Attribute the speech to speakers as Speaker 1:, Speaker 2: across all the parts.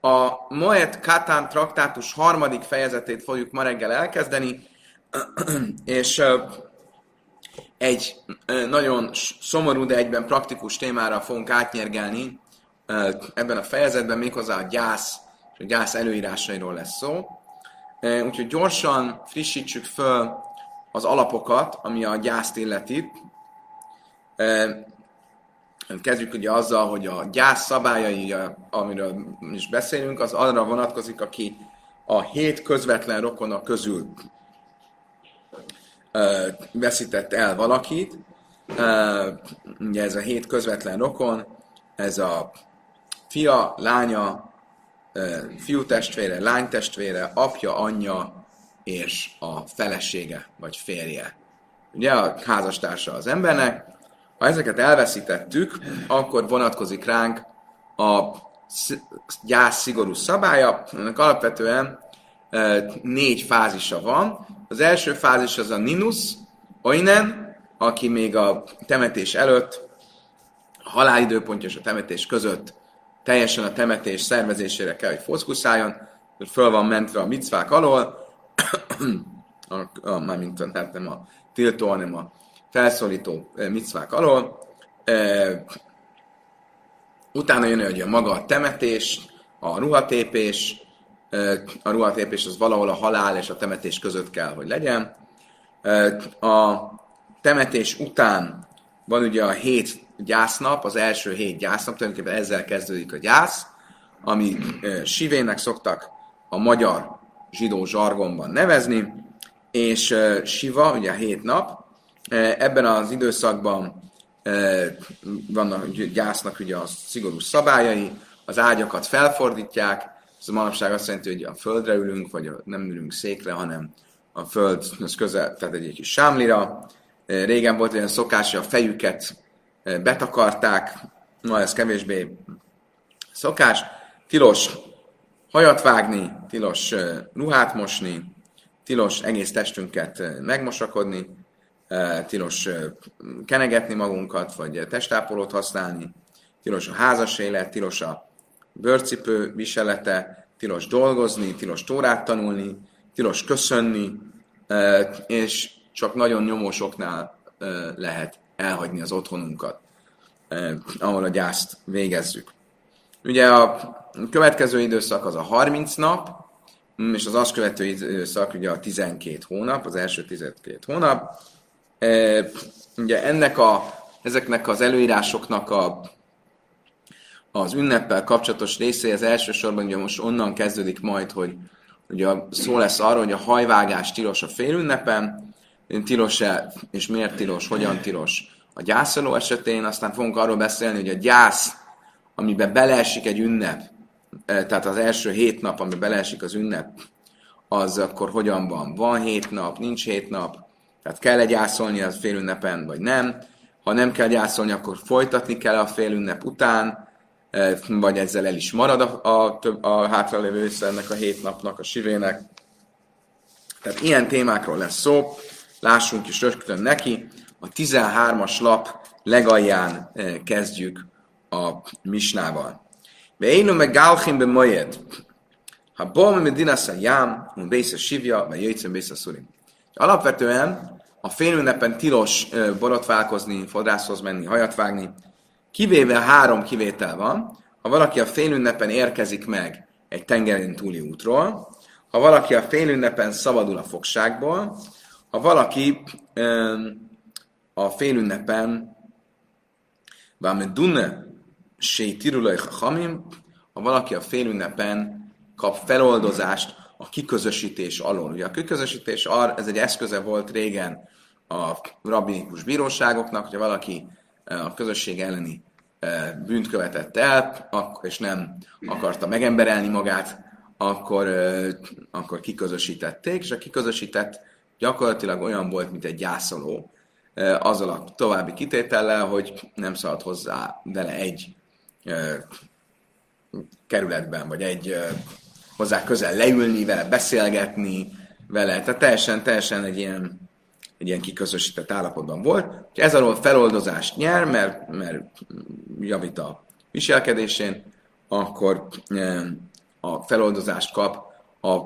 Speaker 1: A Moet Katán traktátus harmadik fejezetét fogjuk ma reggel elkezdeni, és egy nagyon szomorú, de egyben praktikus témára fogunk átnyergelni ebben a fejezetben, méghozzá a gyász és a gyász előírásairól lesz szó. Úgyhogy gyorsan frissítsük föl az alapokat, ami a gyászt illeti. Kezdjük ugye azzal, hogy a gyász szabályai, amiről is beszélünk, az arra vonatkozik, aki a hét közvetlen rokona közül veszített el valakit. Ugye ez a hét közvetlen rokon, ez a fia, lánya, fiú testvére, lány testvére, apja, anyja és a felesége vagy férje. Ugye a házastársa az embernek. Ha ezeket elveszítettük, akkor vonatkozik ránk a gyász szigorú szabálya. Ennek alapvetően négy fázisa van. Az első fázis az a ninus, oinen, aki még a temetés előtt, a halálidőpontja és a temetés között teljesen a temetés szervezésére kell, hogy hogy föl van mentve a micvák alól, a, a, mármint hát nem a tiltó, hanem a felszólító micvák alól. E, utána jön hogy a maga a temetés, a ruhatépés, a ruhatépés az valahol a halál és a temetés között kell, hogy legyen. A temetés után van ugye a hét gyásznap, az első hét gyásznap, tulajdonképpen ezzel kezdődik a gyász, ami sivének szoktak a magyar zsidó zsargonban nevezni, és siva, ugye a hét nap, ebben az időszakban vannak gyásznak ugye a szigorú szabályai, az ágyakat felfordítják, ez a manapság azt jelenti, hogy a földre ülünk, vagy nem ülünk székre, hanem a föld az közel, tehát egy kis sámlira. Régen volt olyan szokás, hogy a fejüket betakarták, ma ez kevésbé szokás. Tilos hajat vágni, tilos ruhát mosni, tilos egész testünket megmosakodni, tilos kenegetni magunkat, vagy testápolót használni, tilos a házas élet, tilos a bőrcipő viselete, tilos dolgozni, tilos tórát tanulni, tilos köszönni, és csak nagyon nyomósoknál lehet elhagyni az otthonunkat, ahol a gyászt végezzük. Ugye a következő időszak az a 30 nap, és az azt követő időszak ugye a 12 hónap, az első 12 hónap. Ugye ennek a, ezeknek az előírásoknak a az ünneppel kapcsolatos része az elsősorban ugye most onnan kezdődik majd, hogy ugye szó lesz arról, hogy a hajvágás tilos a félünnepen, tilos-e, és miért tilos, hogyan tilos a gyászoló esetén, aztán fogunk arról beszélni, hogy a gyász, amiben beleesik egy ünnep, tehát az első hét nap, amiben beleesik az ünnep, az akkor hogyan van? Van hét nap, nincs hét nap, tehát kell-e gyászolni az félünnepen, vagy nem? Ha nem kell gyászolni, akkor folytatni kell a félünnep után, vagy ezzel el is marad a, a, a hátralévő része ennek a hét napnak, a sivének. Tehát ilyen témákról lesz szó, lássunk is rögtön neki. A 13-as lap legalján kezdjük a misnával. Veinu meg gálchim be mojed. Ha bom medina jám, un bésze sivja, vagy jöjjtszön bésze szurim. Alapvetően a félünnepen tilos borotválkozni, fodrászhoz menni, hajat vágni, Kivéve három kivétel van, ha valaki a félünnepen érkezik meg egy tengeren túli útról, ha valaki a félünnepen szabadul a fogságból, ha valaki a félünnepen Váme Dune Sétirulaj Hamim, ha valaki a félünnepen kap feloldozást a kiközösítés alól. Ugye a kiközösítés ez egy eszköze volt régen a rabbinikus bíróságoknak, hogyha valaki a közösség elleni bűnt követett el, és nem akarta megemberelni magát, akkor, akkor kiközösítették, és a kiközösített gyakorlatilag olyan volt, mint egy gyászoló, azzal a további kitétellel, hogy nem szabad hozzá vele egy kerületben, vagy egy hozzá közel leülni vele, beszélgetni vele, tehát teljesen, teljesen egy ilyen egy ilyen kiközösített állapotban volt. Ez alól feloldozást nyer, mert, mert javít a viselkedésén, akkor, a feloldozást kap a,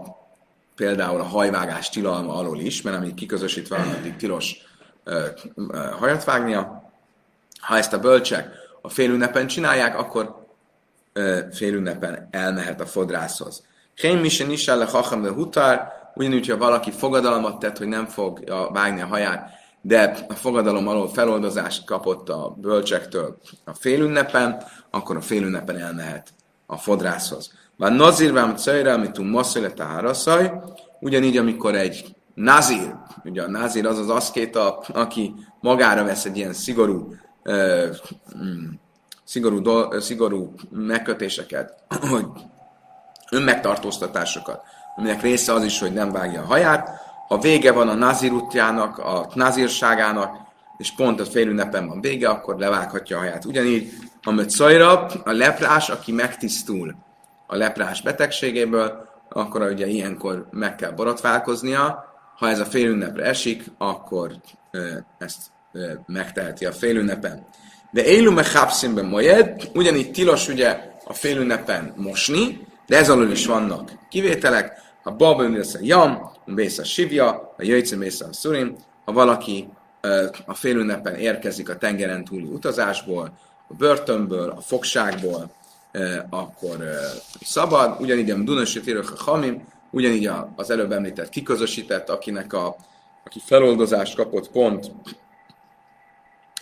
Speaker 1: például a hajvágás tilalma alól is, mert amíg kiközösítve van, addig tilos ö, ö, hajat vágnia. Ha ezt a bölcsek a félünnepen csinálják, akkor félünnepen elmehet a fodrászhoz. Kém misen is hacham de hutár, ugyanúgy, ha valaki fogadalmat tett, hogy nem fog vágni a haját, de a fogadalom alól feloldozást kapott a bölcsektől a félünnepen, akkor a félünnepen elmehet a fodrászhoz. Van nazirvám cajra, amit um masszöle haraszaj, ugyanígy, amikor egy nazir, ugye a nazir az az aszkéta, aki magára vesz egy ilyen szigorú, uh, szigorú, do, szigorú megkötéseket, hogy önmegtartóztatásokat, aminek része az is, hogy nem vágja a haját, ha vége van a nazir útjának, a nazírságának, és pont a félünnepen van vége, akkor levághatja a haját. Ugyanígy a szajra, a leprás, aki megtisztul a leprás betegségéből, akkor ugye ilyenkor meg kell borotválkoznia. Ha ez a félünnepre esik, akkor ezt megteheti a félünnepen. De élume hápszínben mojed, ugyanígy tilos ugye a félünnepen mosni, de ez alól is vannak kivételek. Ha baba a jam, bész a sivja, a jöjjtszön bész a szurim, ha valaki a félünnepen érkezik a tengeren túli utazásból, a börtönből, a fogságból, akkor szabad, ugyanígy a Dunasítérők a Hamim, ugyanígy az előbb említett kiközösített, akinek a, aki feloldozást kapott pont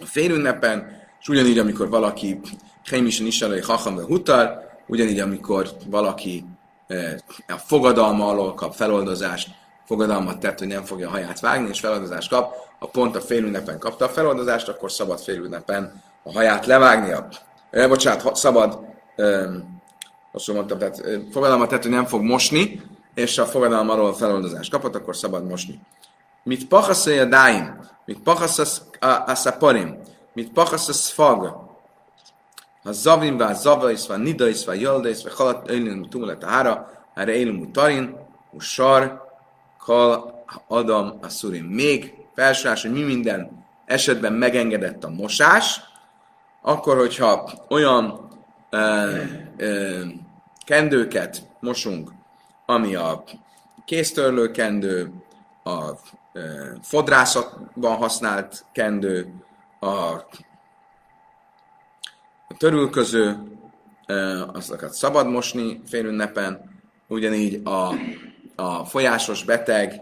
Speaker 1: a félünnepen, és ugyanígy, amikor valaki Hémisen is elő Hacham Hutar, ugyanígy, amikor valaki a fogadalma alól kap feloldozást, fogadalmat tett, hogy nem fogja a haját vágni, és feloldozást kap, a pont a félünnepen kapta a feloldozást, akkor szabad félünnepen a haját levágnia. E, bocsánat, szabad, e, azt mondtam, tehát fogadalmat tett, hogy nem fog mosni, és a fogadalom alól feloldozást kapott, akkor szabad mosni. Mit pachasz a dáim, mit pachasz a szaparim, mit pachasz a szfag, a zavim, a zavais, a nidais, a jöldais, a halat, öjlön, tumulat a hára, erre élünk tarin, sar, kal, adam, a szurim. Még felsőás, hogy mi minden esetben megengedett a mosás, akkor, hogyha olyan ö, ö, kendőket mosunk, ami a kéztörlő kendő, a ö, fodrászatban használt kendő, a, a törülköző, azokat szabad mosni félünnepen, ugyanígy a, a folyásos beteg,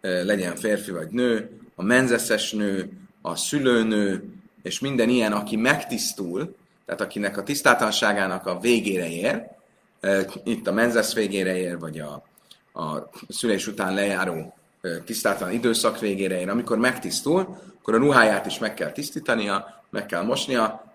Speaker 1: legyen férfi vagy nő, a menzeszes nő, a szülőnő, és minden ilyen, aki megtisztul, tehát akinek a tisztátalanságának a végére ér, itt a menzesz végére ér, vagy a, a szülés után lejáró tisztátlan időszak végére ér, amikor megtisztul, akkor a ruháját is meg kell tisztítania, meg kell mosnia,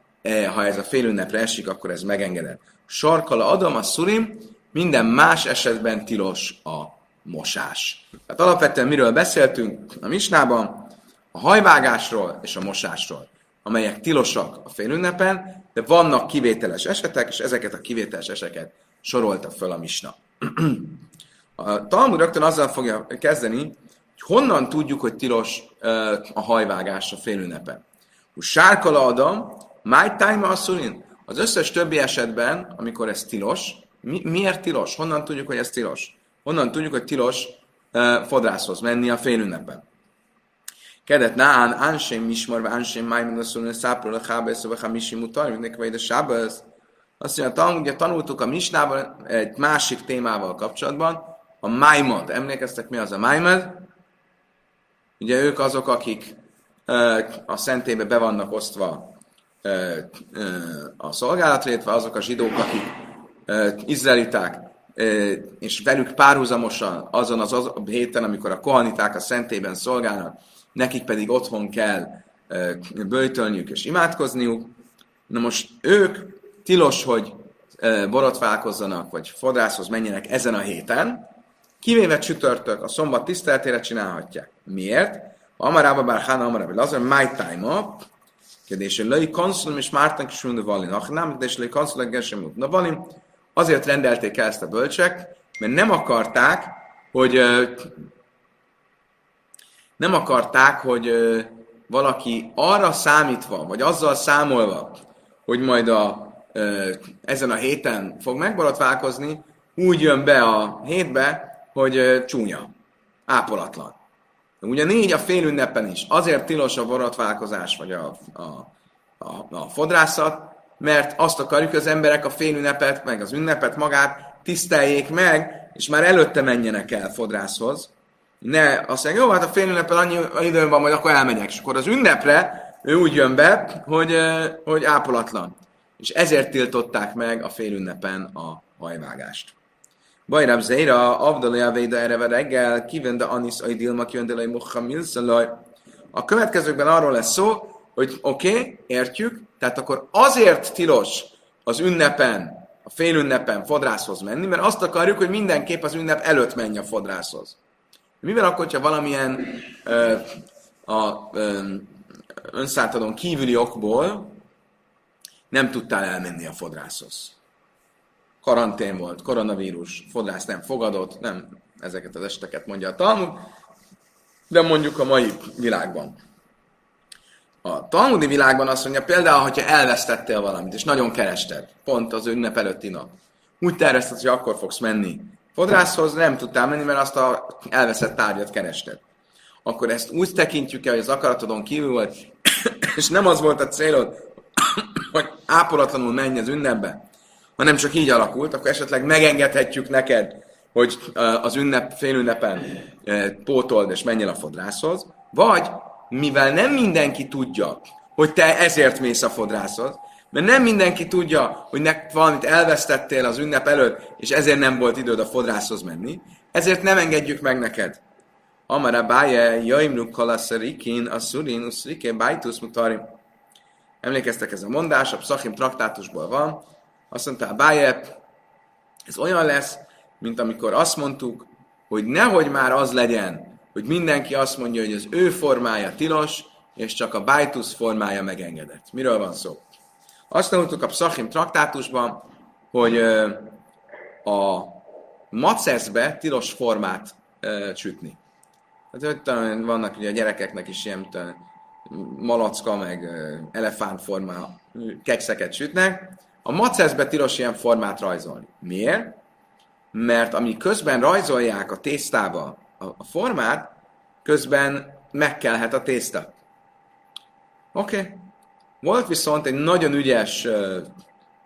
Speaker 1: ha ez a félünnepre esik, akkor ez megengedett. Sarkala adom a szurim, minden más esetben tilos a mosás. Tehát alapvetően miről beszéltünk a misnában? A hajvágásról és a mosásról amelyek tilosak a félünnepen, de vannak kivételes esetek, és ezeket a kivételes eseteket sorolta föl a misna. a Talmud rögtön azzal fogja kezdeni, hogy honnan tudjuk, hogy tilos a hajvágás a félünnepen. Sárkala adam, my time asszulin. Az összes többi esetben, amikor ez tilos, mi, miért tilos? Honnan tudjuk, hogy ez tilos? Honnan tudjuk, hogy tilos uh, fodrászhoz menni a félünnepen? Kedet nán, ánsém mismar, ánsém májmon a szólni, szápról a hábesz, vagy hamisim utal, mindenki vagy a sábesz. Azt mondja, ugye tanultuk a misnában egy másik témával kapcsolatban, a májmod. Emlékeztek, mi az a májmod? Ugye ők azok, akik a szentébe be vannak osztva a szolgálatra, azok a zsidók, akik izraeliták, és velük párhuzamosan azon az, az héten, amikor a kohaniták a szentében szolgálnak, nekik pedig otthon kell böjtölniük és imádkozniuk. Na most ők tilos, hogy borotválkozzanak, vagy fodrászhoz menjenek ezen a héten, kivéve csütörtök, a szombat tiszteletére csinálhatják. Miért? Amarába bár Hána Amarába, az a my time up, kérdés, hogy lői konszulum és mártan mundu valin, nem, de lői konszulum gesem Na valin, azért rendelték el ezt a bölcsek, mert nem akarták, hogy nem akarták, hogy valaki arra számítva, vagy azzal számolva, hogy majd a, ezen a héten fog megborotválkozni, úgy jön be a hétbe, hogy csúnya, ápolatlan. Ugyanígy a félünnepen is. Azért tilos a borotválkozás, vagy a, a, a, a fodrászat, mert azt akarjuk, hogy az emberek a félünnepet, meg az ünnepet magát tiszteljék meg, és már előtte menjenek el fodrászhoz. Ne azt mondja, jó, hát a félünnepen annyi időm van, majd akkor elmegyek. És akkor az ünnepre ő úgy jön be, hogy, hogy ápolatlan. És ezért tiltották meg a félünnepen a hajvágást. Bajrab Zeira, Avdalja Véda erre reggel, kivende Anis a Dilma, kivende Lej Milszalaj. A következőkben arról lesz szó, hogy oké, okay, értjük, tehát akkor azért tilos az ünnepen, a félünnepen fodrászhoz menni, mert azt akarjuk, hogy mindenképp az ünnep előtt menj a fodrászhoz. Mivel akkor, hogyha valamilyen ö, a ö, önszántadon kívüli okból nem tudtál elmenni a fodrászhoz. Karantén volt, koronavírus, fodrász nem fogadott, nem ezeket az eseteket mondja a Talmud, de mondjuk a mai világban. A talmudi világban azt mondja, például, hogyha elvesztettél valamit, és nagyon kerested, pont az ünnep előtti nap, úgy tervezted, hogy akkor fogsz menni fodrászhoz, nem tudtál menni, mert azt a elveszett tárgyat kerested. Akkor ezt úgy tekintjük el, hogy az akaratodon kívül volt, és nem az volt a célod, hogy ápolatlanul menj az ünnepbe, hanem csak így alakult, akkor esetleg megengedhetjük neked, hogy az ünnep, félünnepen pótold és menj el a fodrászhoz, vagy mivel nem mindenki tudja, hogy te ezért mész a fodrászhoz, mert nem mindenki tudja, hogy ne, valamit elvesztettél az ünnep előtt, és ezért nem volt időd a fodrászhoz menni, ezért nem engedjük meg neked. Amara báje, jaimnu kalaszerikin, a szurin, uszrike, bájtusz mutarim. Emlékeztek ez a mondás, a Pszachim traktátusból van. Azt mondta a báje, ez olyan lesz, mint amikor azt mondtuk, hogy nehogy már az legyen, hogy mindenki azt mondja, hogy az ő formája tilos, és csak a bájtusz formája megengedett. Miről van szó? Azt mondtuk a Pszachim traktátusban, hogy a maceszbe tilos formát sütni. Hát vannak ugye a gyerekeknek is ilyen malacka, meg elefántforma kekszeket sütnek. A maceszbe tilos ilyen formát rajzolni. Miért? Mert ami közben rajzolják a tésztába a formát, közben megkelhet a tészta. Oké. Okay. Volt viszont egy nagyon ügyes uh,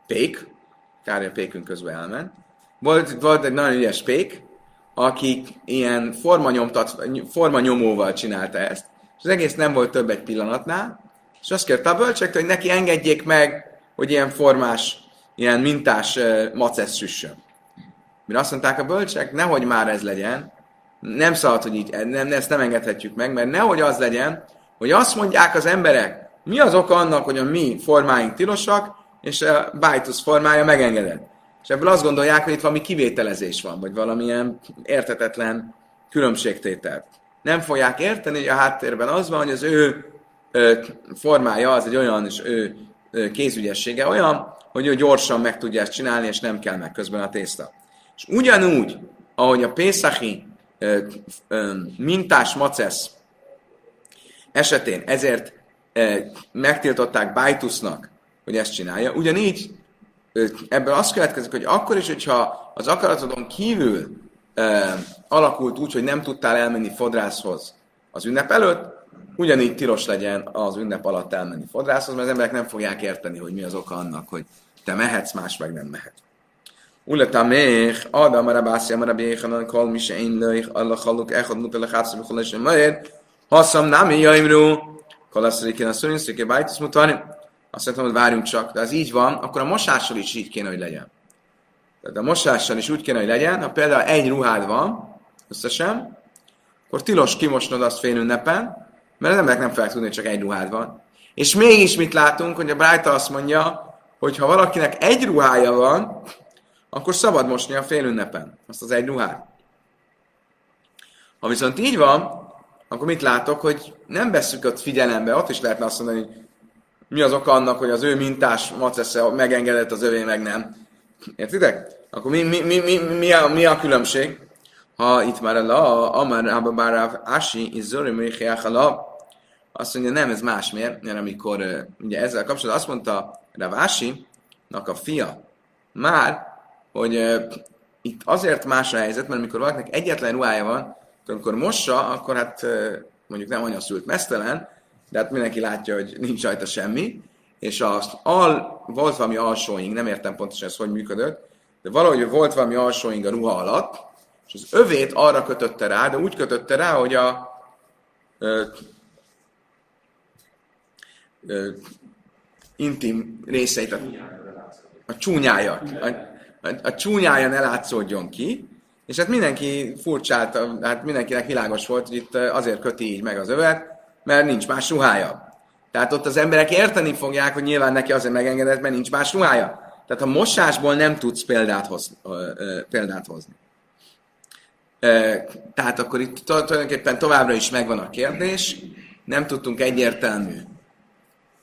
Speaker 1: pék, kár, a pékünk közben elment, volt, volt egy nagyon ügyes pék, akik ilyen formanyomtat, formanyomóval csinálta ezt, és az egész nem volt több egy pillanatnál, és azt kérte a bölcsektől, hogy neki engedjék meg, hogy ilyen formás, ilyen mintás macesz süssön. Mire azt mondták a bölcsek, nehogy már ez legyen, nem szabad, hogy így, nem, ezt nem engedhetjük meg, mert nehogy az legyen, hogy azt mondják az emberek, mi az oka annak, hogy a mi formáink tilosak, és a Bájtusz formája megengedett. És ebből azt gondolják, hogy itt valami kivételezés van, vagy valamilyen értetetlen különbségtétel. Nem fogják érteni, hogy a háttérben az van, hogy az ő ö, formája az egy olyan, és ő kézügyessége olyan, hogy ő gyorsan meg tudja ezt csinálni, és nem kell meg közben a tészta. És ugyanúgy, ahogy a ö, mintás macesz esetén ezért megtiltották Bájtusznak, hogy ezt csinálja, ugyanígy ebből azt következik, hogy akkor is, hogyha az akaratodon kívül alakult úgy, hogy nem tudtál elmenni fodrászhoz az ünnep előtt, ugyanígy tilos legyen az ünnep alatt elmenni fodrászhoz, mert az emberek nem fogják érteni, hogy mi az oka annak, hogy te mehetsz, más meg nem mehet. Uleta még, Adam mara bászi, mara béhanan, kol mi se én löjj, Allah haluk, echad muta lechátszom, kol és majd, haszam nem jaimru, kol azt mondja, hogy a szülinszéke bájtusz mutani, azt mondtam, hogy várjunk csak, de az így van, akkor a mosással is így kéne, hogy legyen. Tehát a mosással is úgy kéne, hogy legyen, ha például egy ruhád van, összesen, akkor tilos kimosnod azt fél ünnepen, mert az emberek nem fogják tudni, hogy csak egy ruhád van. És mégis mit látunk, hogy a Brájta azt mondja, hogy ha valakinek egy ruhája van, akkor szabad mosni a fél ünnepen, azt az egy ruhát. Ha viszont így van, akkor mit látok, hogy nem veszük ott figyelembe, ott is lehetne azt mondani, hogy mi az oka annak, hogy az ő mintás macesze megengedett, az övé meg nem. Értitek? Akkor mi, mi, mi, mi, mi, a, mi a különbség? Ha itt már a Amar Ababáráv Asi, Izzori Michiachala, azt mondja, nem, ez más, miért? Mert amikor ugye ezzel kapcsolatban azt mondta Rav Asi, a fia, már, hogy itt azért más a helyzet, mert amikor valakinek egyetlen ruhája van, amikor mossa, akkor hát mondjuk nem anyaszült mesztelen, de hát mindenki látja, hogy nincs rajta semmi, és az al, volt valami alsóing, nem értem pontosan ez hogy működött, de valahogy volt valami alsóing a ruha alatt, és az övét arra kötötte rá, de úgy kötötte rá, hogy a ö, ö, intim részeit, a, a csúnyája, a, a, a csúnyája ne látszódjon ki, és hát mindenki furcsált, hát mindenkinek világos volt, hogy itt azért köti így meg az övet, mert nincs más ruhája. Tehát ott az emberek érteni fogják, hogy nyilván neki azért megengedett, mert nincs más ruhája. Tehát a mosásból nem tudsz példát, hoz, ö, ö, példát hozni. Tehát akkor itt tulajdonképpen továbbra is megvan a kérdés, nem tudtunk egyértelmű.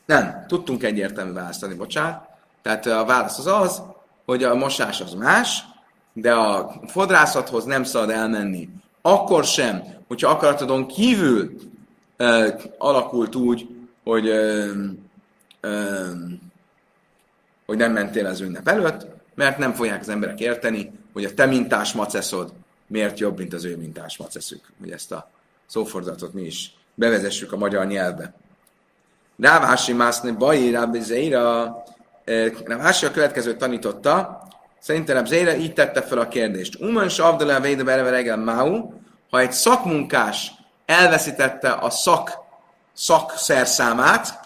Speaker 1: Nem, tudtunk egyértelmű választani, bocsánat. Tehát a válasz az az, hogy a mosás az más, de a fodrászathoz nem szabad elmenni. Akkor sem, hogyha akaratodon kívül ö, alakult úgy, hogy, ö, ö, hogy nem mentél az ünnep előtt, mert nem fogják az emberek érteni, hogy a te mintás maceszod miért jobb, mint az ő mintás maceszük. Hogy ezt a szófordatot mi is bevezessük a magyar nyelvbe. Rávási mászni baj, Rabbi Zeira, Rávási a következőt tanította, Szerintem Zéra így tette fel a kérdést. Uman savdele véde bereve reggel máu, ha egy szakmunkás elveszítette a szak, szakszerszámát,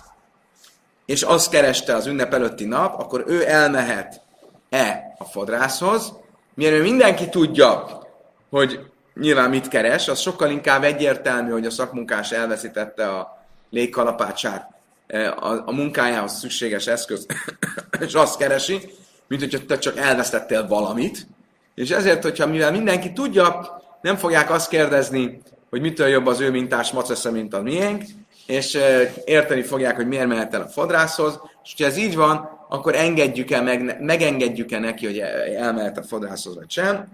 Speaker 1: és azt kereste az ünnep előtti nap, akkor ő elmehet-e a fodrászhoz, mielőtt mindenki tudja, hogy nyilván mit keres, az sokkal inkább egyértelmű, hogy a szakmunkás elveszítette a légkalapácsát, eh, a, a munkájához szükséges eszköz, és azt keresi, mint hogyha te csak elvesztettél valamit, és ezért, hogyha mivel mindenki tudja, nem fogják azt kérdezni, hogy mitől jobb az ő mintás macesze, mint a miénk, és érteni fogják, hogy miért mehet el a fodrászhoz, és ha ez így van, akkor engedjük-e, meg, megengedjük-e neki, hogy elmehet a fodrászhoz, vagy sem.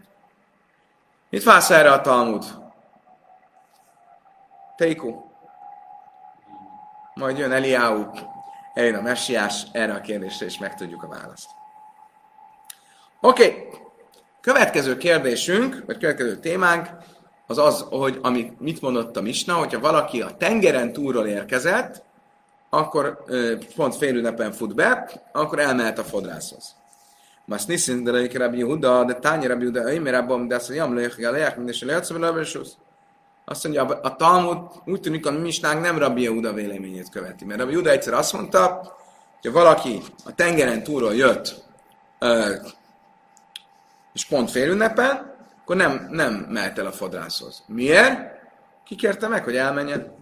Speaker 1: Mit fász erre a Talmud? Teiku. Majd jön Eliáú, eljön a messiás, erre a kérdésre is megtudjuk a választ. Oké, okay. következő kérdésünk, vagy következő témánk az az, hogy amit, mit mondott a Misna, hogyha valaki a tengeren túlról érkezett, akkor pont fél ünnepen fut be, akkor elmehet a fodrászhoz. Mas niszin de lejke Rabbi Yehuda, de tányi Rabbi Yehuda, én mire abban, de azt mondja, jam lejke lejek, minden se szóval Azt mondja, a Talmud úgy tűnik, a Misnánk nem Rabbi Yehuda véleményét követi, mert Rabbi Yehuda egyszer azt mondta, hogy valaki a tengeren túlról jött, és pont félünnepen, akkor nem, nem mehet el a fodrászhoz. Miért? Ki kérte meg, hogy elmenjen?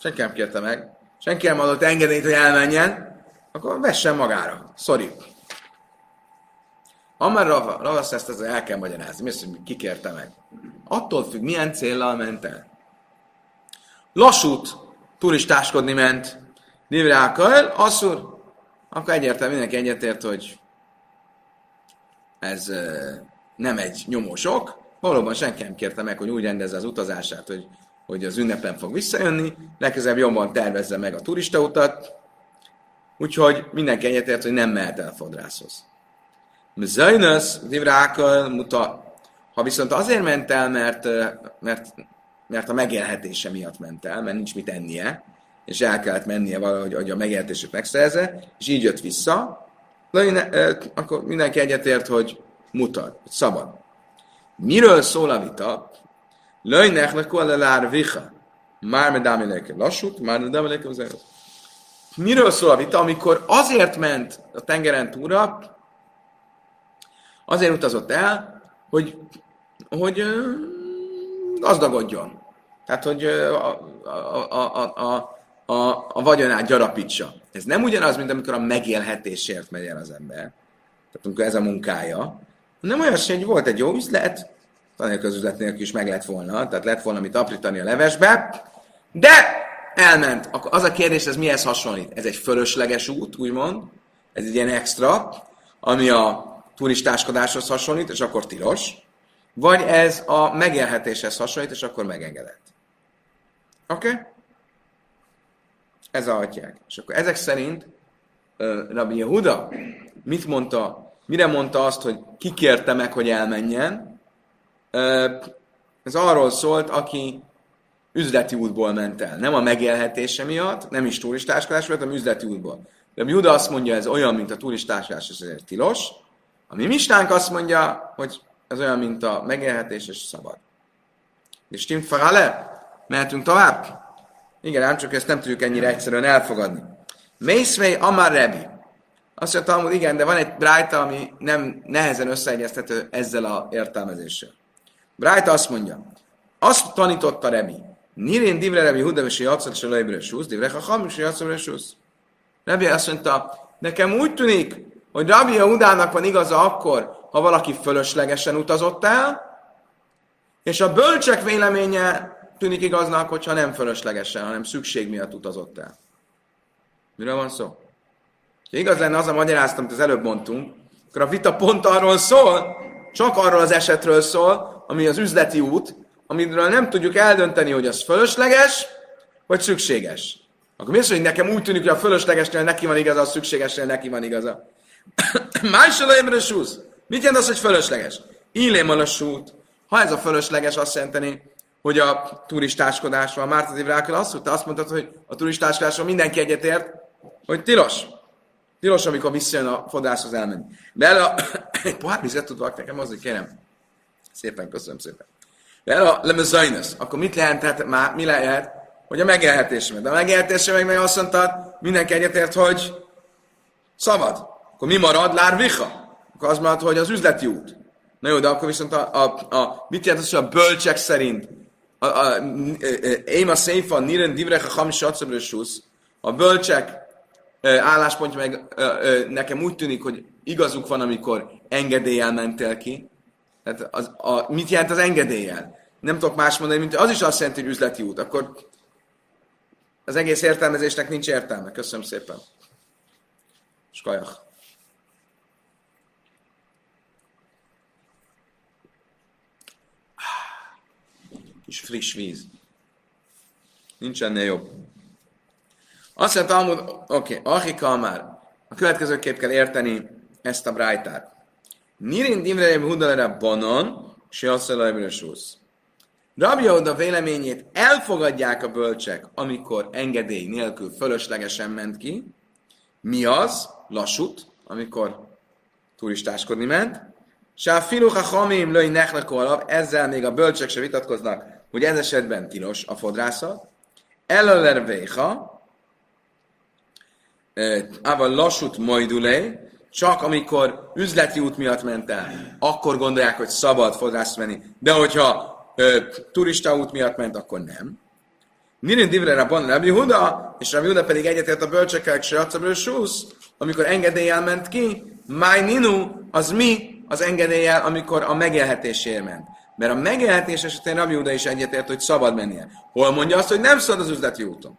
Speaker 1: Senki nem kérte meg. Senki nem adott engedélyt, hogy elmenjen. Akkor vessen magára. Sorry. Amár Rava, Ravasz ezt, ezt el kell magyarázni. Mi az, hogy ki kérte meg? Attól függ, milyen céllal ment el. Lassút turistáskodni ment. Divrákkal, asszur. Akkor egyértelmű mindenki egyetért, hogy ez nem egy nyomósok. Valóban senki nem kérte meg, hogy úgy rendezze az utazását, hogy, hogy az ünnepen fog visszajönni, legközelebb jobban tervezze meg a turistautat, úgyhogy mindenki egyetért, hogy nem mehet el fodrászhoz. Zajnös, divrákkal mutat. Ha viszont azért ment el, mert, mert, mert a megélhetése miatt ment el, mert nincs mit ennie, és el kellett mennie valahogy, hogy a megélhetését megszerezze, és így jött vissza, akkor mindenki egyetért, hogy mutat, hogy szabad. Miről szól a vita? Löjnek le kollelár vicha. Már medámi lassút, már medámi az Miről szól a vita, amikor azért ment a tengeren túra, azért utazott el, hogy, hogy gazdagodjon. Tehát, hogy a, a, a, a, a, vagyonát gyarapítsa. Ez nem ugyanaz, mint amikor a megélhetésért megy el az ember. Tehát amikor ez a munkája. Nem olyan hogy volt egy jó üzlet, tanulközüzlet nélkül is meg lett volna, tehát lett volna mit aprítani a levesbe, de elment. Akkor az a kérdés, ez mihez hasonlít? Ez egy fölösleges út, úgymond, ez egy ilyen extra, ami a turistáskodáshoz hasonlít, és akkor tilos, vagy ez a megélhetéshez hasonlít, és akkor megengedett. Oké? Okay? Ez a atyák. És akkor ezek szerint uh, Rabbi Yehuda mit mondta Mire mondta azt, hogy kikérte meg, hogy elmenjen? Ez arról szólt, aki üzleti útból ment el. Nem a megélhetése miatt, nem is turistáskodás miatt, hanem üzleti útból. De Juda azt mondja, ez olyan, mint a turistáskodás, ez ezért tilos. A mi mistánk azt mondja, hogy ez olyan, mint a megélhetés, és szabad. És Tim Farale? Mehetünk tovább? Igen, ám csak ezt nem tudjuk ennyire egyszerűen elfogadni. Mészvei Amar Rebi. Azt mondta, hogy igen, de van egy brájta, ami nem nehezen összeegyeztető ezzel a értelmezéssel. Brájta azt mondja, azt tanította Rebi, Nirén divre Rebi Huda és Jatszat és Lejbre Susz, divre Chacham és Jatszat és Susz. Rebi azt mondta, nekem úgy tűnik, hogy Rabbi Hudának van igaza akkor, ha valaki fölöslegesen utazott el, és a bölcsek véleménye tűnik igaznak, hogyha nem fölöslegesen, hanem szükség miatt utazott el. Miről van szó? Ha igaz lenne az a magyarázat, amit az előbb mondtunk, akkor a vita pont arról szól, csak arról az esetről szól, ami az üzleti út, amiről nem tudjuk eldönteni, hogy az fölösleges, vagy szükséges. Akkor mi az, hogy nekem úgy tűnik, hogy a fölöslegesnél neki van igaza, a szükségesnél neki van igaza. A súsz. Mit jelent az, hogy fölösleges? Illém a sút. Ha ez a fölösleges, azt jelenteni, hogy a turistáskodásról, Márta Zivrákel azt mondta, azt mondtad, hogy a turistáskodásról mindenki egyetért, hogy tilos. Tilos, amikor visszajön a fodrászhoz elmenni. De el a... egy pohár vizet tudok nekem hozni, kérem. Szépen, köszönöm szépen. Lemezajnesz, akkor mit lehet, hát már mi lehet, hogy a megélhetésemet. De a megélhetésemet meg azt mondtad, mindenki egyetért, hogy szabad. Akkor mi marad? Lár vicha. Akkor az marad, hogy az üzleti út. Na jó, de akkor viszont a, a, a mit jelent az, hogy a bölcsek szerint én a széfa niren divrecha hamis a bölcsek álláspontja meg nekem úgy tűnik, hogy igazuk van, amikor engedéllyel mentél ki. Tehát az, a, mit jelent az engedéllyel? Nem tudok más mondani, mint az is azt jelenti, hogy üzleti út. Akkor az egész értelmezésnek nincs értelme. Köszönöm szépen. Skajach. Kis friss víz. Nincs ennél jobb. Azt mondta Talmud, oké, okay, Achika már. A következőképp kell érteni ezt a brájtát. Nirin dimreim hudalere banon, se asszalajmire susz. Rabbi Oda véleményét elfogadják a bölcsek, amikor engedély nélkül fölöslegesen ment ki. Mi az? Lassút, amikor turistáskodni ment. Se a filucha hamim löj alap, ezzel még a bölcsek se vitatkoznak, hogy ez esetben tilos a fodrászat. Elöler véha, Ava lassút majdulé, csak amikor üzleti út miatt ment el, akkor gondolják, hogy szabad fodrászt venni, de hogyha ö, turista út miatt ment, akkor nem. Mirin divre rabban Rabbi Huda, és Rabbi Huda pedig egyetért a bölcsekkel, Jacabről Susz, amikor engedéllyel ment ki, Máj Ninu, az mi az engedéllyel, amikor a megélhetésért ment. Mert a megélhetés esetén Rabbi Huda is egyetért, hogy szabad mennie. Hol mondja azt, hogy nem szabad az üzleti úton?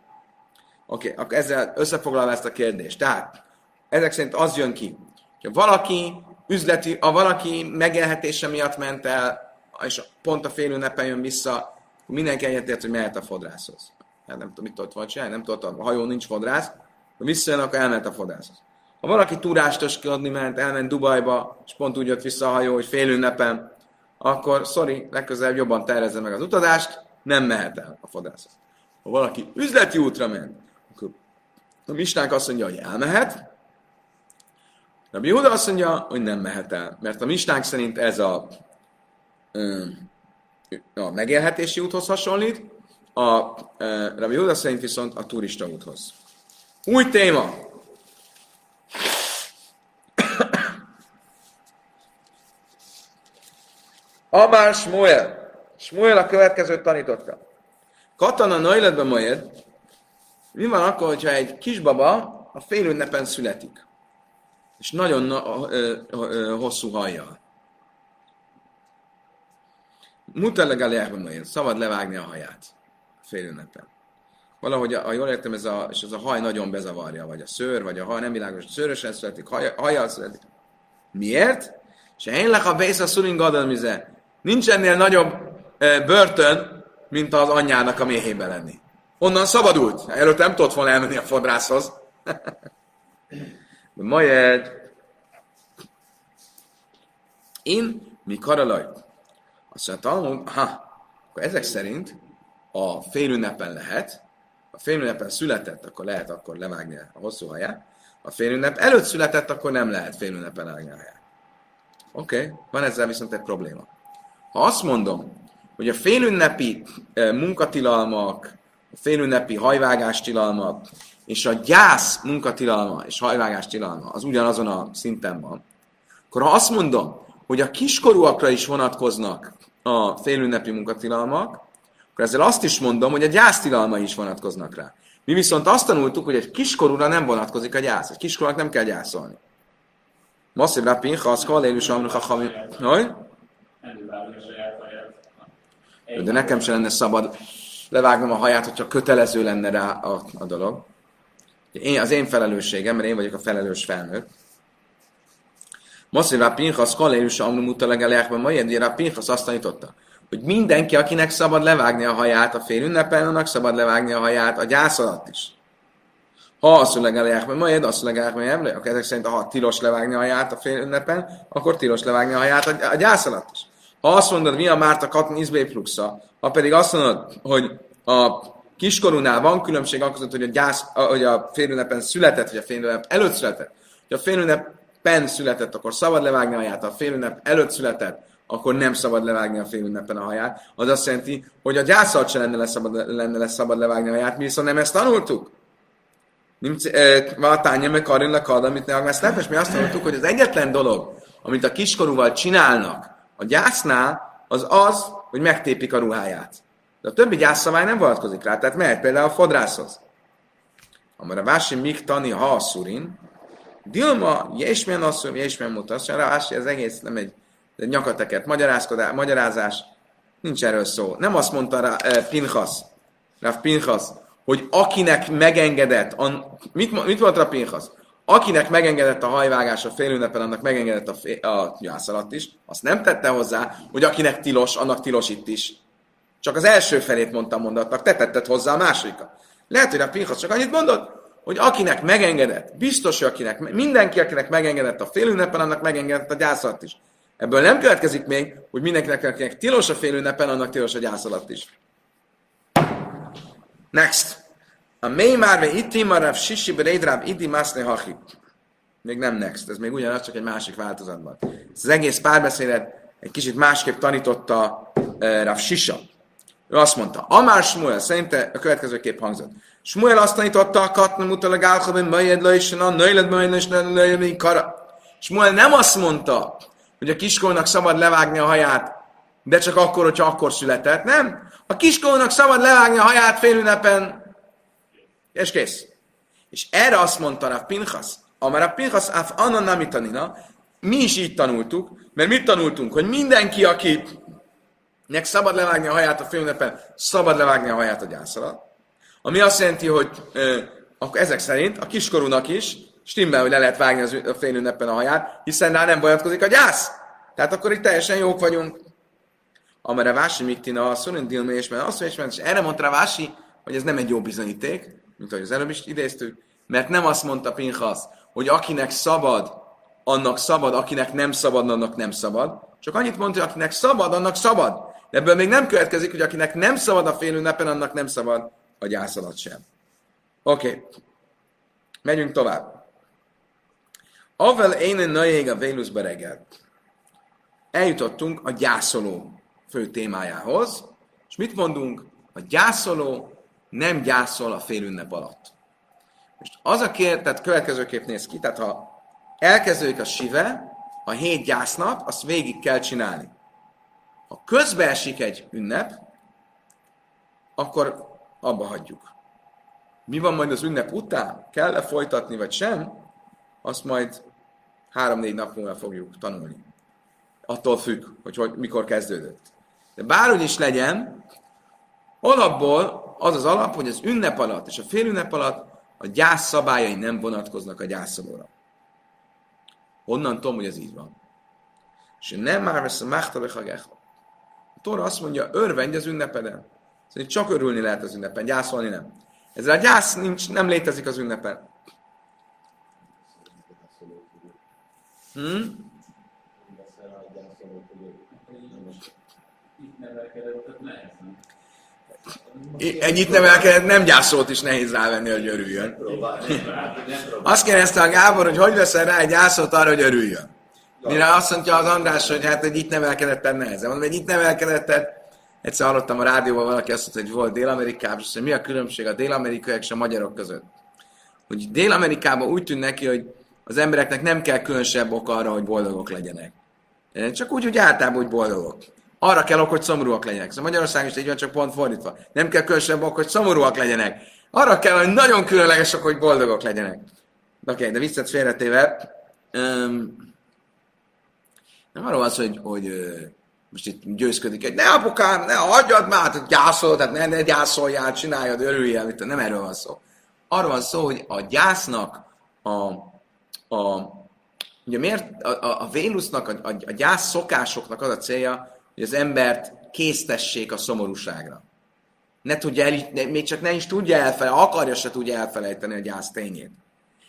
Speaker 1: Oké, okay, akkor ezzel összefoglalva ezt a kérdést. Tehát, ezek szerint az jön ki, hogy valaki üzleti, a valaki megélhetése miatt ment el, és pont a fél ünnepen jön vissza, akkor mindenki egyetért, hogy mehet a fodrászhoz. Hát nem tudom, mit tudott volna csinálni, nem tudott, a hajó nincs fodrász, ha visszajön, akkor elment a fodrászhoz. Ha valaki túrástösködni ment, elment Dubajba, és pont úgy jött vissza a hajó, hogy fél ünnepen, akkor sorry, legközelebb jobban tervezze meg az utazást, nem mehet el a fodrászhoz. Ha valaki üzleti útra ment, a misnánk azt mondja, hogy elmehet, a Yehuda azt mondja, hogy nem mehet el, mert a misnánk szerint ez a, a megélhetési úthoz hasonlít, a Rabbi Yehuda szerint viszont a turista úthoz. Új téma. Amár Smuel. Smuel a következőt tanította. Katana Nailetben majd mi van akkor, hogyha egy kisbaba a fél ünnepen születik, és nagyon na, ö, ö, hosszú hajjal? Mutellegáliában szabad levágni a haját a fél ünnepen. Valahogy, ha jól értem, ez a, és ez a haj nagyon bezavarja, vagy a szőr, vagy a haj nem világos, szőrösen születik, haj, hajjal születik. Miért? És én a bész a szulin Nincs ennél nagyobb e, börtön, mint az anyjának a méhébe lenni. Onnan szabadult. Előtte nem tudott volna elmenni a fodrászhoz. De majd Én mi karalaj? Azt mondja, Talmud, ha, akkor ezek szerint a félünnepen lehet, a félünnepen született, akkor lehet akkor levágni a hosszú haját, a félünnep előtt született, akkor nem lehet félünnepen levágni a haját. Oké, okay. van ezzel viszont egy probléma. Ha azt mondom, hogy a félünnepi eh, munkatilalmak, a félünnepi hajvágástilalmak és a gyász munkatilalma és hajvágástilalma az ugyanazon a szinten van, akkor ha azt mondom, hogy a kiskorúakra is vonatkoznak a félünnepi munkatilalmak, akkor ezzel azt is mondom, hogy a gyásztilalma is vonatkoznak rá. Mi viszont azt tanultuk, hogy egy kiskorúra nem vonatkozik a gyász. Egy kiskorúnak nem kell gyászolni. Masszív rá pinchasz, kalélus amruha hami... Hogy? De nekem se lenne szabad levágnom a haját, hogyha kötelező lenne rá a, a dolog. Én, az én felelősségem, mert én vagyok a felelős felnőtt. Masszív rá pinchasz, kalélus amruha mutalegelekben, majd rá pinchasz azt tanította, hogy mindenki, akinek szabad levágni a haját a fél ünnepen, annak szabad levágni a haját a gyász alatt is. Ha azt legelják, mert majd azt legelják, mert akkor ezek szerint, ha tilos levágni a haját a fél ünnepen, akkor tilos levágni a haját a, gyász alatt is. Ha azt mondod, mi a Márta Katn Izbé Pluxa, ha pedig azt mondod, hogy a kiskorúnál van különbség akkor, hogy a, gyász, hogy a félünnepen született, vagy a félünnep előtt született. hogy a félünnepen született, akkor szabad levágni a haját, a félünnep előtt született, akkor nem szabad levágni a félünnepen a haját. Az azt jelenti, hogy a gyászat se lenne szabad, lenne lesz szabad levágni a haját, mi viszont nem ezt tanultuk. Váltánya meg karin le amit ne agmász nefes. Mi azt tanultuk, hogy az egyetlen dolog, amit a kiskorúval csinálnak a gyásznál, az az, hogy megtépik a ruháját. De a többi gyászszabály nem vonatkozik rá, tehát mehet például a fodrászhoz. Amar a vási mik tani ha a szurin, Dilma, jesmen asszony, jesmen mutat, ez egész nem egy de nyakateket, magyarázás, nincs erről szó. Nem azt mondta rá eh, Pinchas, Rav Pinchas, hogy akinek megengedett, an, mit, mit mondta a Pinchas? Akinek megengedett a hajvágás a félünnepen, annak megengedett a, fél, a gyász alatt is. Azt nem tette hozzá, hogy akinek tilos, annak tilos itt is. Csak az első felét mondta a mondatnak, te tetted hozzá a másodikat. Lehet, hogy a Pinchas csak annyit mondott, hogy akinek megengedett, biztos, hogy akinek, mindenki, akinek megengedett a félünnepen, annak megengedett a gyász alatt is. Ebből nem következik még, hogy mindenkinek, akinek tilos a fél ünnepen, annak tilos a gyász alatt is. Next. A mély márve itti marav sisi berédráb idi maszne hachi. Még nem next, ez még ugyanaz, csak egy másik változatban. Ez az egész párbeszédet egy kicsit másképp tanította uh, Rav Sisa. Ő azt mondta, Amár Smuel, szerinte a következő kép hangzott. Smuel azt tanította, a katna mutalag álkabin, majed lajsen, a nöjled majed kara. Smuel nem azt mondta, hogy a kiskorúnak szabad levágni a haját, de csak akkor, hogyha akkor született. Nem. A kiskorúnak szabad levágni a haját fél ünnepen, és kész. És erre azt mondta a Pinchas, amár a Pinchas áf anna namitanina, mi is így tanultuk, mert mit tanultunk, hogy mindenki, aki nek szabad levágni a haját a félünnepen, szabad levágni a haját a gyász alatt. Ami azt jelenti, hogy ö, akkor ezek szerint a kiskorúnak is stimmel, hogy le lehet vágni az, a fél ünnepen a haját, hiszen rá nem vonatkozik a gyász. Tehát akkor itt teljesen jók vagyunk. Amire Vási Miktina a Szurin Dilmé és mert azt és erre mondta Vási, hogy ez nem egy jó bizonyíték, mint ahogy az előbb is idéztük, mert nem azt mondta Pinchas, hogy akinek szabad, annak szabad, akinek nem szabad, annak nem szabad. Csak annyit mondta, hogy akinek szabad, annak szabad. De ebből még nem következik, hogy akinek nem szabad a fél ünnepen, annak nem szabad a gyász alatt sem. Oké. Okay. Megyünk tovább. Avel én najég a Vénuszba reggel. Eljutottunk a gyászoló fő témájához, és mit mondunk? A gyászoló nem gyászol a fél ünnep alatt. Most az a kér, tehát következőképp néz ki, tehát ha elkezdődik a sive, a hét gyásznap, azt végig kell csinálni. Ha közbe esik egy ünnep, akkor abba hagyjuk. Mi van majd az ünnep után? Kell-e folytatni, vagy sem? Azt majd három-négy nap múlva fogjuk tanulni. Attól függ, hogy, hogy mikor kezdődött. De bárhogy is legyen, alapból az az alap, hogy az ünnep alatt és a fél ünnep alatt a gyász szabályai nem vonatkoznak a gyászolóra. Honnan tudom, hogy ez így van? És nem már vesz. A Tóra azt mondja, örvendj az ünnepeden. Szóval csak örülni lehet az ünnepen, gyászolni nem. Ezzel a gyász nincs, nem létezik az ünnepen. Hmm? Ennyit nevelkedett, nem gyászolt is nehéz rávenni, hogy örüljön. Azt kérdezte a Gábor, hogy hogy veszel rá egy gyászolt arra, hogy örüljön. Mire azt mondja az András, hogy hát egy itt nevelkedett nehezebb. Mondom, egy itt nevelkedett egyszer hallottam a rádióban valaki azt mondta, hogy volt Dél-Amerikában, és hogy mi a különbség a dél-amerikaiak és a magyarok között. Hogy Dél-Amerikában úgy tűnt neki, hogy az embereknek nem kell különösebb ok arra, hogy boldogok legyenek. Csak úgy, hogy általában úgy boldogok. Arra kell ok, hogy szomorúak legyenek. Szóval Magyarország is így van, csak pont fordítva. Nem kell különösebb ok, hogy szomorúak legyenek. Arra kell, hogy nagyon különlegesek, hogy boldogok legyenek. Oké, okay, de visszat félretéve, um, nem arról az, hogy, hogy uh, most itt győzködik egy, ne apukám, ne hagyjad már, hát gyászol, tehát ne, ne gyászoljál, csináljad, örüljél, nem erről van szó. Arról van szó, hogy a gyásznak a, a ugye miért a, a, a Vénusznak, a, a, a gyász szokásoknak az a célja, hogy az embert késztessék a szomorúságra. Ne tudja el, ne, még csak ne is tudja elfelejteni, akarja se tudja elfelejteni a gyász tényét.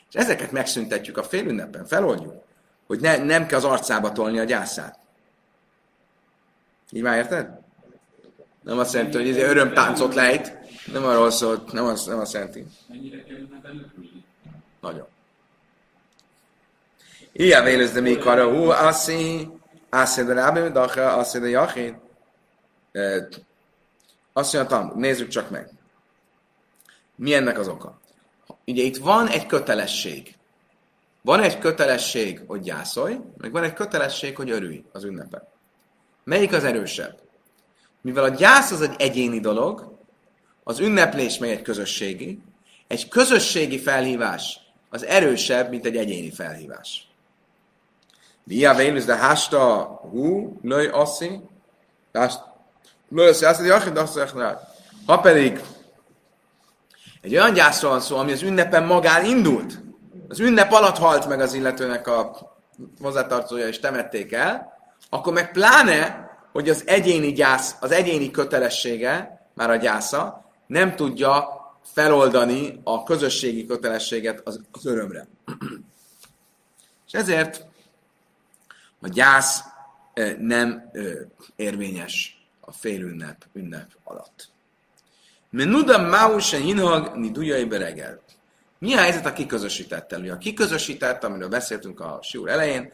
Speaker 1: És ezeket megszüntetjük a félünnepen, feloldjuk, hogy ne, nem kell az arcába tolni a gyászát. Így már érted? Nem azt jelenti, hogy ez örömtáncot lejt. Nem arról szólt, nem azt, nem azt jelenti. Nagyon. Ilyen vélez de mi kara, hú, aszi, aszi de rábé, dacha, aszi de jachid. Azt mondtam, nézzük csak meg. Mi ennek az oka? Ugye itt van egy kötelesség. Van egy kötelesség, hogy gyászolj, meg van egy kötelesség, hogy örülj az ünnepen. Melyik az erősebb? Mivel a gyász az egy egyéni dolog, az ünneplés meg egy közösségi, egy közösségi felhívás az erősebb, mint egy egyéni felhívás. Via Vénusz de hásta hú, löj asszi, löj asszi, azt mondja, ha pedig egy olyan gyászról van szó, ami az ünnepen magán indult, az ünnep alatt halt meg az illetőnek a hozzátartozója, és temették el, akkor meg pláne, hogy az egyéni gyász, az egyéni kötelessége, már a gyásza, nem tudja feloldani a közösségi kötelességet az, az örömre. És ezért a gyász nem érvényes a félünnep ünnep alatt. Menuda Mausa Hinhag Nidujai Beregel. Mi a helyzet a kiközösítettel? Ugye a kiközösített, amiről beszéltünk a siúr elején,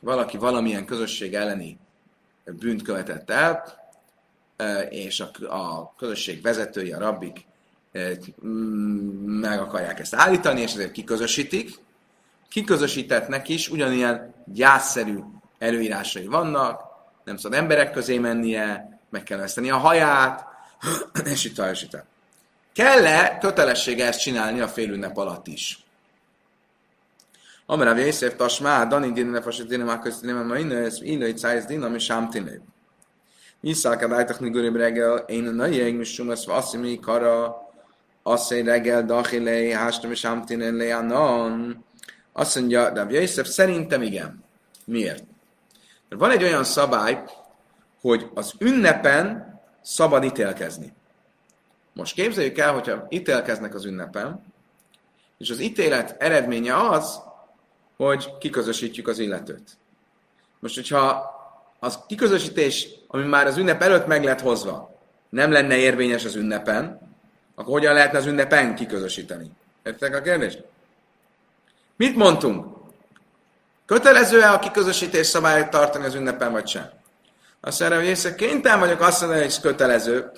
Speaker 1: valaki valamilyen közösség elleni bűnt követett el, és a, közösség vezetői, a rabbik meg akarják ezt állítani, és ezért kiközösítik. Kiközösítettnek is ugyanilyen gyászszerű előírásai vannak, nem szabad emberek közé mennie, meg kell veszteni a haját, és itt és. Kell-e kötelessége ezt csinálni a félünnep alatt is? Amara Vészév Tasmá, Dani Dinne Fasit Dinne Máköz Dinne Maine, ez Illai Cájz Dinne, ami Sámtinő. Iszálka Dájtak Nigurib reggel, én a nagy ég, mis sumasz vasszimi kara, asszony reggel, dachilei, hástam és Sámtinő leanon. Azt mondja, de Vészév szerintem igen. Miért? Mert van egy olyan szabály, hogy az ünnepen szabad ítélkezni. Most képzeljük el, hogyha ítélkeznek az ünnepen, és az ítélet eredménye az, hogy kiközösítjük az illetőt. Most, hogyha az kiközösítés, ami már az ünnep előtt meg lett hozva, nem lenne érvényes az ünnepen, akkor hogyan lehetne az ünnepen kiközösíteni? Értek a kérdést? Mit mondtunk? Kötelező-e a kiközösítés szabályt tartani az ünnepen, vagy sem? Azt mondja, hogy észre kénytelen vagyok azt mondani, hogy ez kötelező,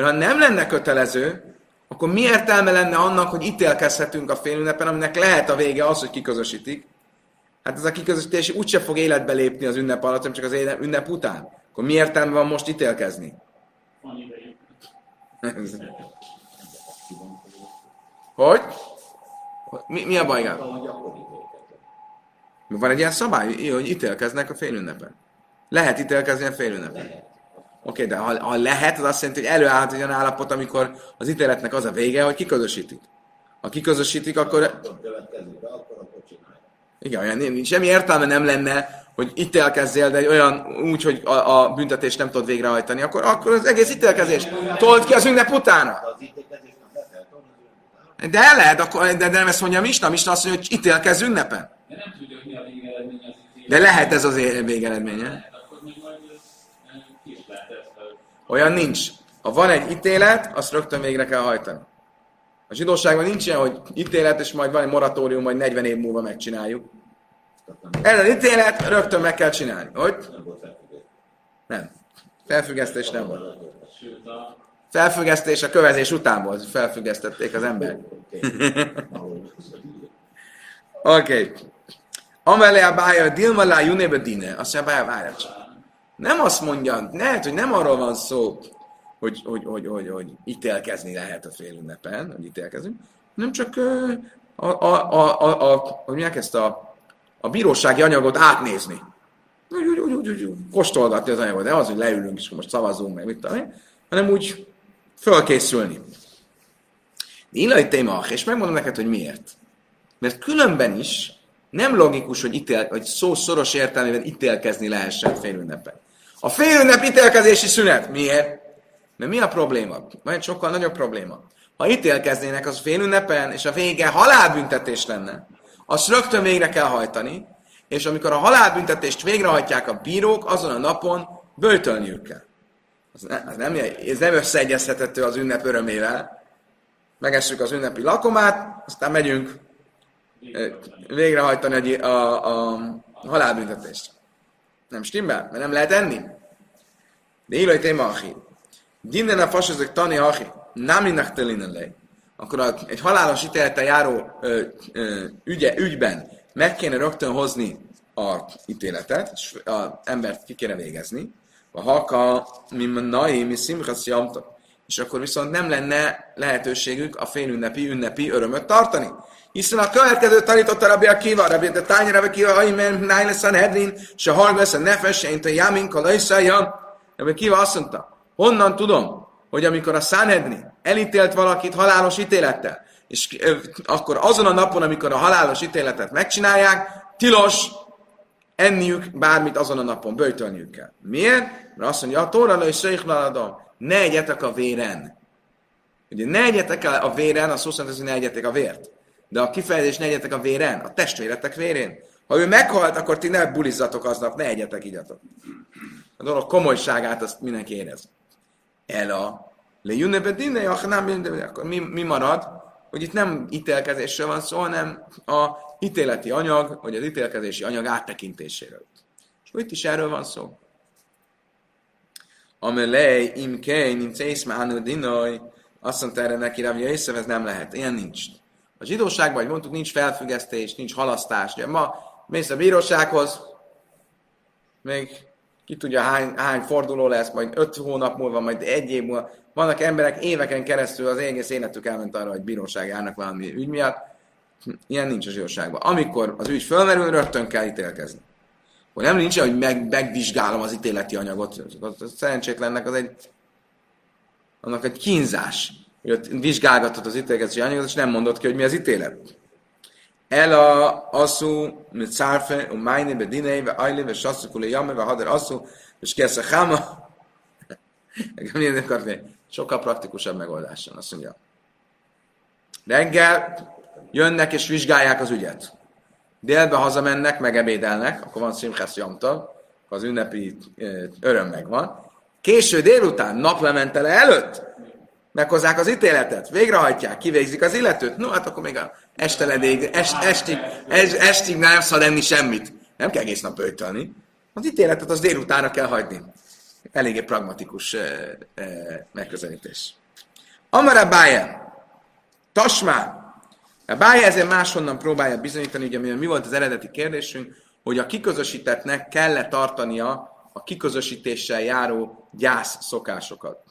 Speaker 1: mert ha nem lenne kötelező, akkor mi értelme lenne annak, hogy ítélkezhetünk a félünnepen, aminek lehet a vége az, hogy kiközösítik? Hát ez a kiközösítés úgyse fog életbe lépni az ünnep alatt, hanem csak az ünnep után. Akkor mi értelme van most ítélkezni? hogy? Mi, mi a baj? Van egy ilyen szabály, hogy ítélkeznek a félünnepen. Lehet ítélkezni a félünnepen. Oké, de ha, ha lehet, az azt jelenti, hogy előállhat egy olyan állapot, amikor az ítéletnek az a vége, hogy kiközösítik. Ha kiközösítik, akkor... Igen, olyan, semmi értelme nem lenne, hogy ítélkezzél, de olyan úgy, hogy a, a büntetést nem tudod végrehajtani, akkor, akkor az egész ítélkezés told ki az ünnep utána. De el lehet, akkor, de, de nem ezt mondja a Mista, a Mista azt mondja, hogy ítélkezz ünnepen. De lehet ez az végeredménye. Olyan nincs. Ha van egy ítélet, azt rögtön végre kell hajtani. A zsidóságban nincs ilyen, hogy ítélet, és majd van egy moratórium, majd 40 év múlva megcsináljuk. Az ítélet, rögtön meg kell csinálni. Hogy? Nem. Felfüggesztés nem volt. Felfüggesztés a kövezés után volt, felfüggesztették az ember. Oké. okay. Amelé a bája, dilma lá junébe dine. Azt mondja, bája, várja csak. Nem azt mondja, lehet, hogy nem arról van szó, hogy, hogy, hogy, hogy, hogy ítélkezni lehet a fél ünnepen, hogy ítélkezünk, nem csak a, a, a, a, a, hogy ezt a, a bírósági anyagot átnézni. Úgy, úgy, úgy, úgy, úgy kóstolgatni az anyagot, de az, hogy leülünk és most szavazunk, meg mit tudom én, hanem úgy fölkészülni. Illai téma, és megmondom neked, hogy miért. Mert különben is nem logikus, hogy, ítél, hogy szó szoros értelmében ítélkezni lehessen félünnepen. A félünnep ítélkezési szünet. Miért? Mert mi a probléma? Egy sokkal nagyobb probléma. Ha ítélkeznének az félünnepen, és a vége halálbüntetés lenne, azt rögtön végre kell hajtani, és amikor a halálbüntetést végrehajtják a bírók, azon a napon böjtölniük kell. Ez, ne, ez, nem, ez nem összeegyeztethető az ünnep örömével. Megessük az ünnepi lakomát, aztán megyünk végrehajtani a, a, a halálbüntetést. Nem stimmel, mert nem lehet enni. De illaj téma achi. Dinnen a fasozok tani achi. Náminak telinen Akkor egy halálos ítélettel járó ö, ö, ügye, ügyben meg kéne rögtön hozni a ítéletet, és az embert ki kéne végezni. A haka, mi nai, mi szimchasz És akkor viszont nem lenne lehetőségük a félünnepi, ünnepi örömöt tartani. Hiszen a következő tanította Rabbi Akiva, Rabbi de Tány Rabbi Akiva, Aimen, Nájle Sanhedrin, se lesz a nefes, én te Jamin, Kalajszája. Rabbi Akiva azt mondta, honnan tudom, hogy amikor a Sanhedrin elítélt valakit halálos ítélettel, és akkor azon a napon, amikor a halálos ítéletet megcsinálják, tilos enniük bármit azon a napon, böjtölniük kell. Miért? Mert azt mondja, a tóra és ne egyetek a véren. Ugye ne egyetek a véren, a szó szerint, hogy ne egyetek a vért. De a kifejezés ne egyetek a véren, a testvéretek vérén. Ha ő meghalt, akkor ti ne bulizzatok aznap, ne egyetek, igyatok. A dolog komolyságát azt mindenki érez. El a le nem akkor mi, mi marad? Hogy itt nem ítélkezésről van szó, hanem a ítéleti anyag, vagy az ítélkezési anyag áttekintéséről. És itt is erről van szó. Amelej imkei, nincs észmánu dinaj, azt mondta erre neki, Jöjszöv, ez nem lehet. Ilyen nincs. A zsidóságban, hogy mondtuk, nincs felfüggesztés, nincs halasztás. Ugye ma mész a bírósághoz, még ki tudja hány, hány forduló lesz, majd öt hónap múlva, majd egy év múlva. Vannak emberek éveken keresztül az egész életük elment arra, hogy bíróság járnak valami ügy miatt. Ilyen nincs a zsidóságban. Amikor az ügy fölmerül, rögtön kell ítélkezni. Hogy nem nincs, hogy meg, megvizsgálom az ítéleti anyagot. Szerencsétlennek az egy, annak egy kínzás hogy ott vizsgálgatod az ítélkezési anyagot, és nem mondod ki, hogy mi az ítélet. El a asszú, mit szárfe, a májné, be diné, be ajlé, be sasszukule jamme, be hader asszú, és kész a cháma. Sokkal praktikusabb megoldás azt mondja. Reggel jönnek és vizsgálják az ügyet. Délbe hazamennek, megebédelnek, akkor van szimhász jamta, az ünnepi öröm megvan. Késő délután, naplementele előtt meghozzák az ítéletet, végrehajtják, kivégzik az illetőt, no hát akkor még a esteledéig, est, estig, est, estig nem szabad enni semmit. Nem kell egész nap öjtölni. Az ítéletet az délutánra kell hagyni. Eléggé pragmatikus eh, eh, megközelítés. Amara Bája, Tasmá, a Bája ezért máshonnan próbálja bizonyítani, ugye mi volt az eredeti kérdésünk, hogy a kiközösítettnek kell-e tartania a kiközösítéssel járó gyász szokásokat.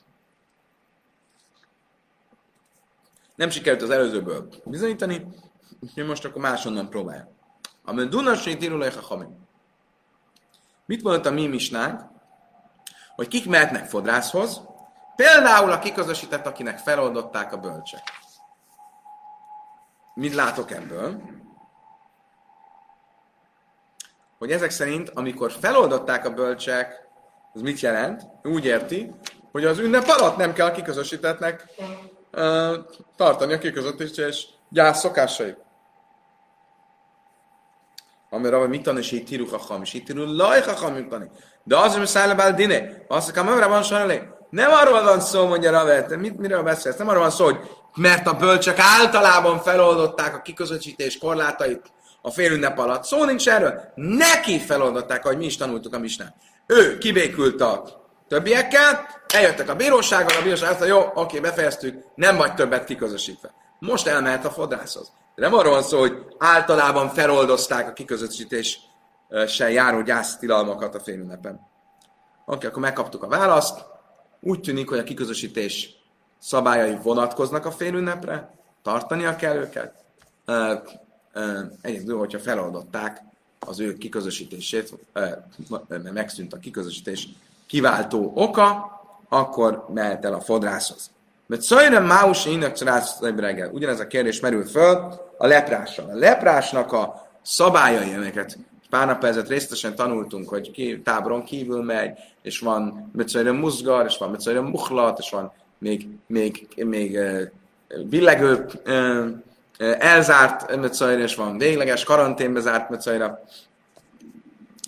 Speaker 1: Nem sikerült az előzőből bizonyítani, úgyhogy most akkor máshonnan próbálja. Amen Dunasé Tirulaj Hamim. Mit mondott a mi misnánk? Hogy kik mehetnek fodrászhoz, például a kiközösített, akinek feloldották a bölcsek. Mit látok ebből? Hogy ezek szerint, amikor feloldották a bölcsek, az mit jelent? Úgy érti, hogy az ünnep alatt nem kell a kiközösítettnek tartani a kiközöttés és gyász szokásait. Amire vagy mit tanul, és itt írjuk a ham, és itt írjuk laj a ham, tanul. De az, hogy száll bál dine, azt mondja, van sajnálé. Nem arról van szó, mondja Ravet, mit, miről beszélsz? Nem arról van szó, hogy mert a bölcsök általában feloldották a kiközösítés korlátait a félünnep alatt. Szó nincs erről. Neki feloldották, ahogy mi is tanultuk a misnát. Ő kibékült a többiekkel, eljöttek a bíróságon, a bíróság azt mondta, jó, oké, befejeztük, nem vagy többet kiközösítve. Most elmehet a fodrászhoz. De nem arról van szó, hogy általában feloldozták a kiközösítéssel járó gyásztilalmakat a félünnepen. Oké, akkor megkaptuk a választ. Úgy tűnik, hogy a kiközösítés szabályai vonatkoznak a félünnepre, tartania kell őket. Egyedül, hogyha feloldották az ő kiközösítését, megszűnt a kiközösítés kiváltó oka, akkor mehet el a fodrászhoz. Mert szajra máus ének reggel. Ugyanez a kérdés merül föl a leprással. A leprásnak a szabályai, amiket pár nap ezelőtt részletesen tanultunk, hogy ki, táboron kívül megy, és van Möcöjre muzgar, és van Möcöjre muhlat, és van még, még, még billegő elzárt Möcöjre, és van végleges karanténbe zárt Möcöjre.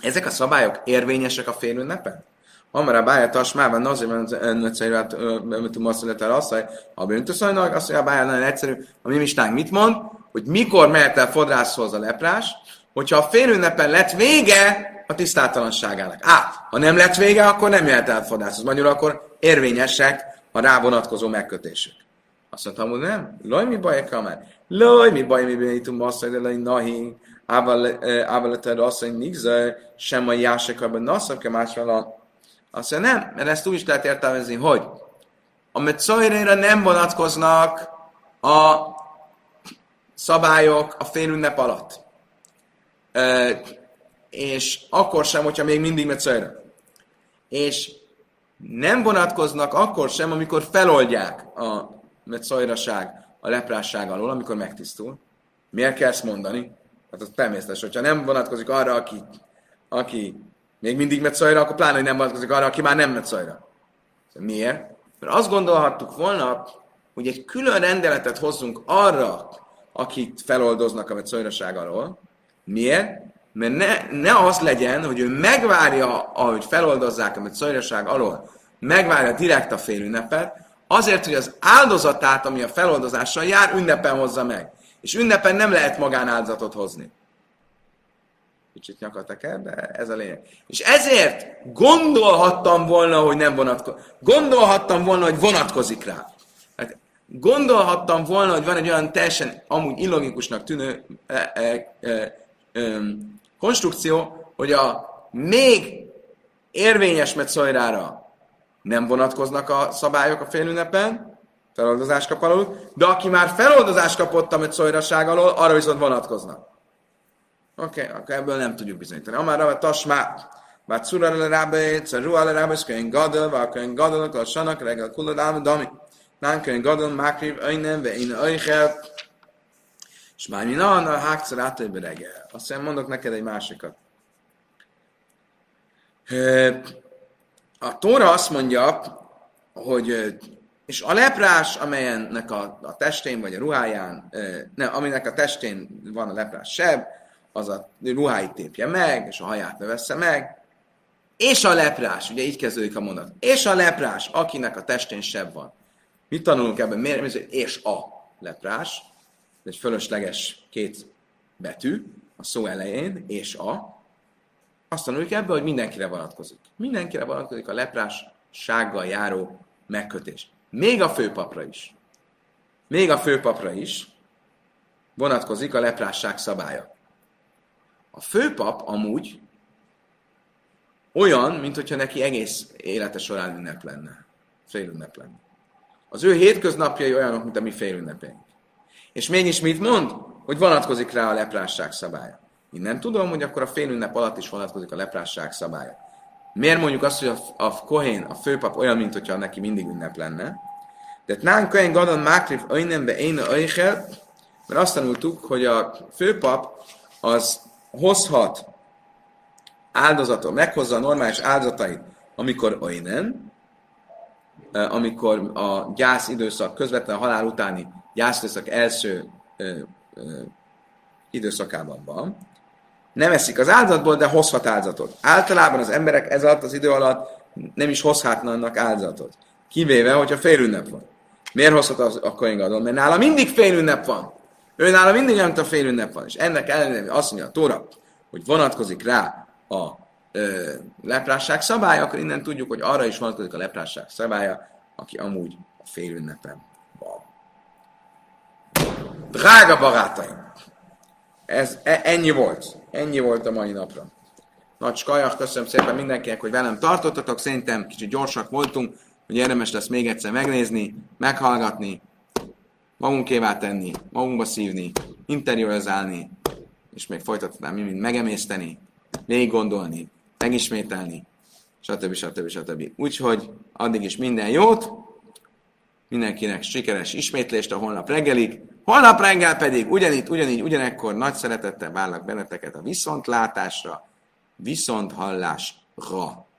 Speaker 1: Ezek a szabályok érvényesek a félünnepen? Amara bája tasmában azért egyszerűen tudom azt hogy a bűntuszajnak, azt mondja, a bája nagyon egyszerű. A mi mistánk mit mond? Hogy mikor mehet el fodrászhoz a leprás, hogyha a félünnepen lett vége a tisztátalanságának. Á, ha nem lett vége, akkor nem jöhet el fodrászhoz. Magyarul akkor érvényesek a rá vonatkozó megkötések. Azt mondtam, hogy nem. Loj, mi baj, kamer? Loj, mi baj, mi bűnítum, azt mondja, hogy nahi, ával azt mondja, nigza, sem a jásekabban, naszak, másról azt mondja, nem, mert ezt úgy is lehet értelmezni, hogy a Metzoirére nem vonatkoznak a szabályok a félünnep alatt. E, és akkor sem, hogyha még mindig Metzoire. És nem vonatkoznak akkor sem, amikor feloldják a Metzoiraság a leprásság alól, amikor megtisztul. Miért kell ezt mondani? Hát az természetes, hogyha nem vonatkozik arra, aki, aki még mindig Metszajra, akkor pláne, hogy nem vonatkozik arra, aki már nem Metszajra. Miért? Mert azt gondolhattuk volna, hogy egy külön rendeletet hozzunk arra, akit feloldoznak a Metszajraság alól. Miért? Mert ne, ne az legyen, hogy ő megvárja, ahogy feloldozzák a Metszajraság alól, megvárja direkt a ünnepet, azért, hogy az áldozatát, ami a feloldozással jár, ünnepen hozza meg. És ünnepen nem lehet magánáldozatot hozni. Kicsit nyakateker, de ez a lényeg. És ezért gondolhattam volna, hogy nem vonatkozik. Gondolhattam volna, hogy vonatkozik rá. Hát gondolhattam volna, hogy van egy olyan teljesen amúgy illogikusnak tűnő e, e, e, konstrukció, hogy a még érvényes metszajrára nem vonatkoznak a szabályok a félünnepen, feloldozás kap alul, de aki már feloldozást kapott a metszajraság alól, arra viszont vonatkoznak. Oké, okay, akkor ebből nem tudjuk bizonyítani. Amár a tasmá, bár cura le rábe, cerua le rábe, szkönyön gadol, vár könyön gadol, akkor sanak, reggel kulad dami. Nem könyön gadol, mákriv, öjnem, ve én öjjel. És már mi na, a hákszer átlébe reggel. Azt mondok neked egy másikat. A Tóra azt mondja, hogy és a leprás, amelyennek a, a testén vagy a ruháján, nem, aminek a testén van a leprás seb, az a ruháit tépje meg, és a haját ne vessze meg, és a leprás, ugye így kezdődik a mondat, és a leprás, akinek a testén seb van. Mit tanulunk ebben? Miért? És a leprás, egy fölösleges két betű a szó elején, és a. Azt tanuljuk ebből, hogy mindenkire vonatkozik. Mindenkire vonatkozik a leprás sággal járó megkötés. Még a főpapra is. Még a főpapra is vonatkozik a leprásság szabálya. A főpap amúgy olyan, mint hogyha neki egész élete során ünnep lenne. Félünnep lenne. Az ő hétköznapjai olyanok, mint a mi félünnepeink. És mégis mit mond? Hogy vonatkozik rá a leprásság szabálya. Én nem tudom, hogy akkor a félünnep alatt is vonatkozik a leprásság szabálya. Miért mondjuk azt, hogy a, a kohén, a főpap olyan, mint hogyha neki mindig ünnep lenne? De nán kohén gadon mákrif öjnembe én öjjel, mert azt tanultuk, hogy a főpap az hozhat áldozatot, meghozza a normális áldozatait, amikor olyan, amikor a gyász időszak, közvetlen halál utáni gyász időszak első ö, ö, időszakában van, nem eszik az áldozatból, de hozhat áldozatot. Általában az emberek ez alatt az idő alatt nem is hozhatnának áldozatot. Kivéve, hogyha fél van. Miért hozhat az a Kohen Mert nála mindig fél van. Ő nála mindig nem a fél van. És ennek ellenére azt mondja a Tóra, hogy vonatkozik rá a ö, leprásság szabálya, akkor innen tudjuk, hogy arra is vonatkozik a leprásság szabálya, aki amúgy a fél ünnepen van. Drága barátaim! Ez, e, ennyi volt. Ennyi volt a mai napra. Nagy skajak, köszönöm szépen mindenkinek, hogy velem tartottatok. Szerintem kicsit gyorsak voltunk, hogy érdemes lesz még egyszer megnézni, meghallgatni, magunkévá tenni, magunkba szívni, interiorizálni, és még folytatnám, mind megemészteni, még gondolni, megismételni, stb. stb. stb. Úgyhogy addig is minden jót, mindenkinek sikeres ismétlést a holnap reggelig, holnap reggel pedig ugyanitt, ugyanígy, ugyanekkor nagy szeretettel várlak benneteket a viszontlátásra, viszonthallásra.